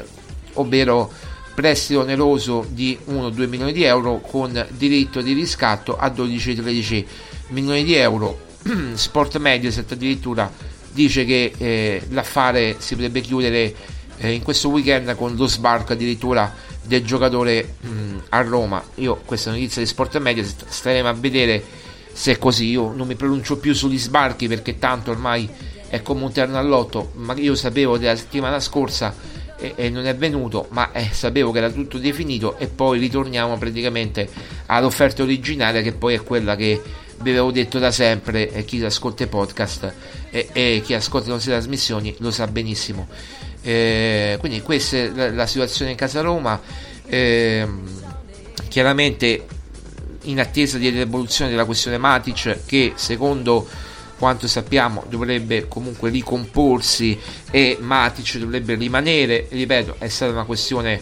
ovvero prestito oneroso di 1-2 milioni di euro con diritto di riscatto a 12-13 milioni di euro. Sport Mediaset addirittura dice che eh, l'affare si potrebbe chiudere eh, in questo weekend con lo sbarco addirittura del giocatore mh, a Roma. Io questa notizia di Sport Mediaset staremo a vedere se è così. Io non mi pronuncio più sugli sbarchi perché tanto ormai è come un terno all'otto, ma io sapevo della settimana scorsa e, e non è venuto, ma eh, sapevo che era tutto definito e poi ritorniamo praticamente all'offerta originaria che poi è quella che vi avevo detto da sempre e chi ascolta i podcast e, e, chi ascolta le nostre trasmissioni lo sa benissimo. Eh, quindi questa è la, la, situazione in casa Roma. Eh, chiaramente in attesa dell'evoluzione della questione Matic che secondo quanto sappiamo dovrebbe comunque ricomporsi e Matic dovrebbe rimanere ripeto è stata una questione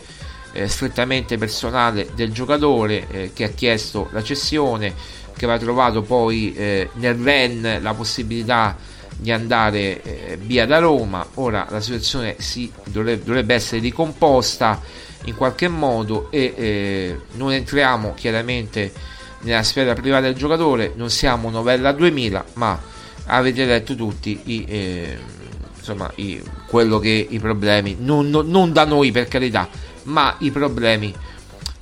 eh, strettamente personale del giocatore eh, che ha chiesto la cessione che aveva trovato poi eh, nel REN la possibilità di andare eh, via da Roma. Ora la situazione si dovrebbe, dovrebbe essere ricomposta in qualche modo e eh, non entriamo chiaramente nella sfera privata del giocatore, non siamo novella 2000, ma avete letto tutti i, eh, insomma, i, quello che i problemi, non, non, non da noi per carità, ma i problemi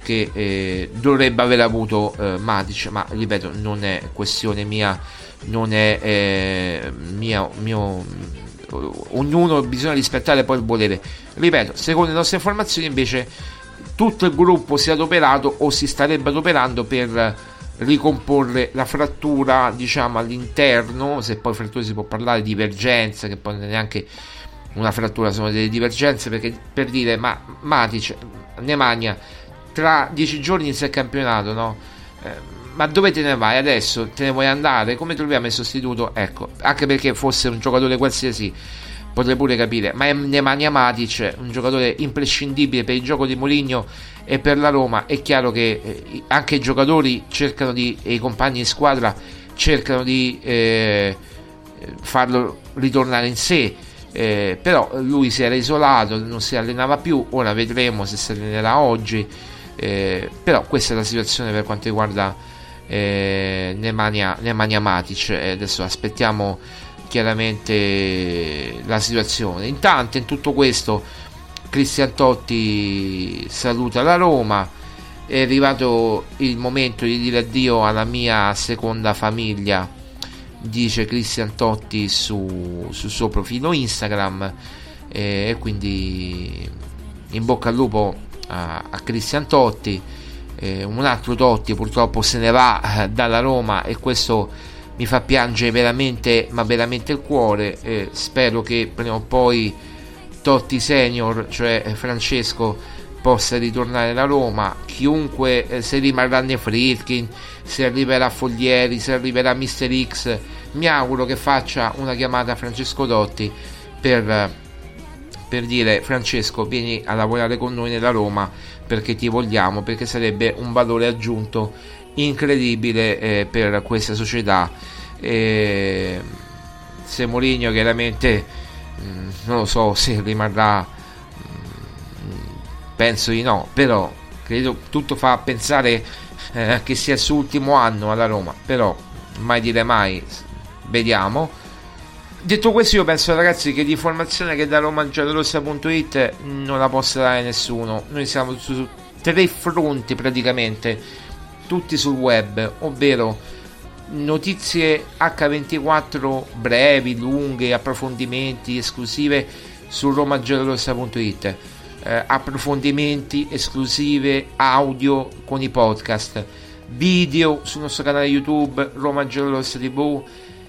che eh, dovrebbe aver avuto eh, Matic, ma ripeto, non è questione mia, non è eh, mia, mio, ognuno bisogna rispettare poi il volere. Ripeto, secondo le nostre informazioni invece tutto il gruppo si è adoperato o si starebbe adoperando per ricomporre la frattura diciamo all'interno se poi frattura si può parlare di divergenze che poi non è neanche una frattura sono delle divergenze perché per dire ma Matic Nemanja tra dieci giorni inizia il campionato, no? Eh, ma dove te ne vai adesso? Te ne vuoi andare? Come troviamo il sostituto? Ecco, anche perché fosse un giocatore qualsiasi potrei pure capire, ma è Nemanja Matic, un giocatore imprescindibile per il gioco di Mourinho e per la Roma è chiaro che eh, anche i giocatori cercano di, e i compagni di squadra cercano di eh, farlo ritornare in sé. Eh, però lui si era isolato, non si allenava più, ora vedremo se si allenerà oggi. Eh, però questa è la situazione per quanto riguarda eh, Nemanja, Nemanja Matic. adesso aspettiamo chiaramente la situazione. Intanto, in tutto questo, Cristian Totti saluta la Roma. È arrivato il momento di dire addio alla mia seconda famiglia, dice Cristian Totti su, sul suo profilo Instagram. E quindi in bocca al lupo a, a Cristian Totti. Eh, un altro Totti purtroppo se ne va eh, dalla Roma e questo mi fa piangere veramente, ma veramente il cuore. Eh, spero che prima o poi Totti Senior, cioè Francesco, possa ritornare alla Roma. Chiunque, eh, se rimarrà nei Fritkin, se arriverà Foglieri, se arriverà Mister X, mi auguro che faccia una chiamata a Francesco Totti per, per dire Francesco vieni a lavorare con noi nella Roma perché ti vogliamo, perché sarebbe un valore aggiunto incredibile eh, per questa società. E se Mourinho chiaramente mm, non lo so se rimarrà, mm, penso di no, però credo tutto fa pensare eh, che sia il suo ultimo anno alla Roma, però mai dire mai, vediamo. Detto questo, io penso ragazzi che l'informazione che da romagiallorossa.it non la possa dare nessuno. Noi siamo su tre fronti praticamente. Tutti sul web, ovvero notizie H24 brevi, lunghe, approfondimenti esclusive su romagiallorossa.it, eh, approfondimenti esclusive audio con i podcast, video sul nostro canale YouTube Roma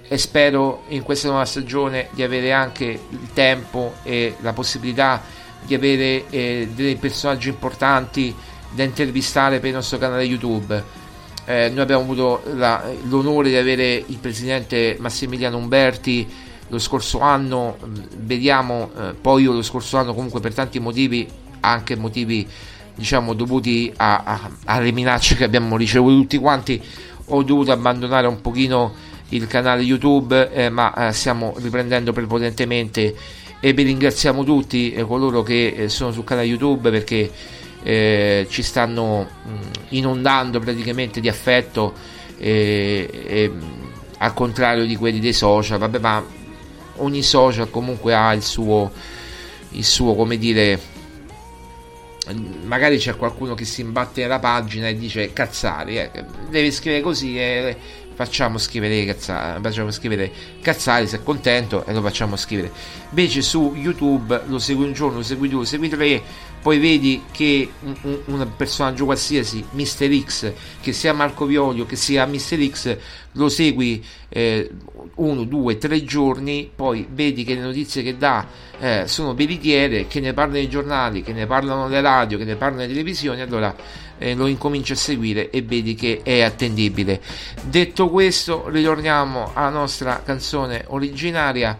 e spero in questa nuova stagione di avere anche il tempo e la possibilità di avere eh, dei personaggi importanti da intervistare per il nostro canale YouTube. Eh, noi abbiamo avuto la, l'onore di avere il presidente Massimiliano Umberti lo scorso anno, mm, vediamo, eh, poi io lo scorso anno comunque per tanti motivi, anche motivi diciamo dovuti a, a, alle minacce che abbiamo ricevuto tutti quanti, ho dovuto abbandonare un pochino il canale YouTube, eh, ma eh, stiamo riprendendo prepotentemente e vi ringraziamo tutti eh, coloro che eh, sono sul canale YouTube perché eh, ci stanno mh, inondando praticamente di affetto e, al contrario di quelli dei social. Vabbè ma ogni social comunque ha il suo il suo come dire magari c'è qualcuno che si imbatte nella pagina e dice cazzari eh, devi scrivere così e facciamo scrivere cazzari, facciamo scrivere cazzari se è contento e lo facciamo scrivere. Invece su youtube lo segui un giorno lo segui due lo segui tre poi vedi che un, un, un personaggio qualsiasi Mister X che sia Marco Violio che sia Mister X lo segui eh, uno, due, tre giorni poi vedi che le notizie che dà eh, sono veritiere che ne parlano i giornali che ne parlano le radio che ne parlano le televisioni allora eh, lo incominci a seguire e vedi che è attendibile. Detto questo, ritorniamo alla nostra canzone originaria.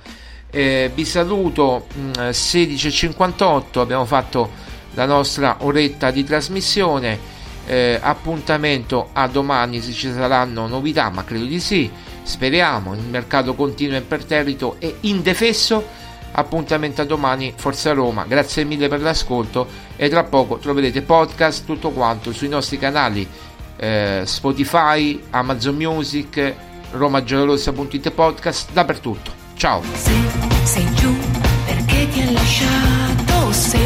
Eh, vi saluto mh, mm, 16.58, abbiamo fatto la nostra oretta di trasmissione. Eh, appuntamento a domani se ci saranno novità, ma credo di sì. Speriamo, il mercato continua imperterrito e indefesso appuntamento a domani, Forza Roma, grazie mille per l'ascolto e tra poco troverete podcast, tutto quanto sui nostri canali eh, Spotify, Amazon Music, romagiallorossa.it podcast, dappertutto. Ciao! Se sei giù perché ti ha lasciato, se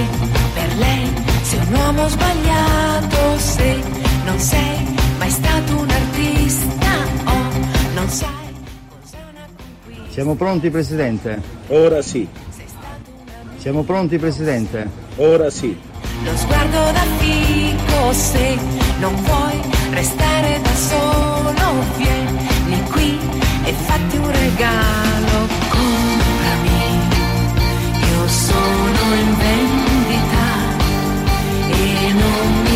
per lei sei un uomo sbagliato, se non sei mai stato un Siamo pronti Presidente? Ora sì. Siamo pronti Presidente? Ora sì. Lo sguardo da fico se non vuoi restare da solo, vieni qui e fatti un regalo. Comprami, io sono in vendita e non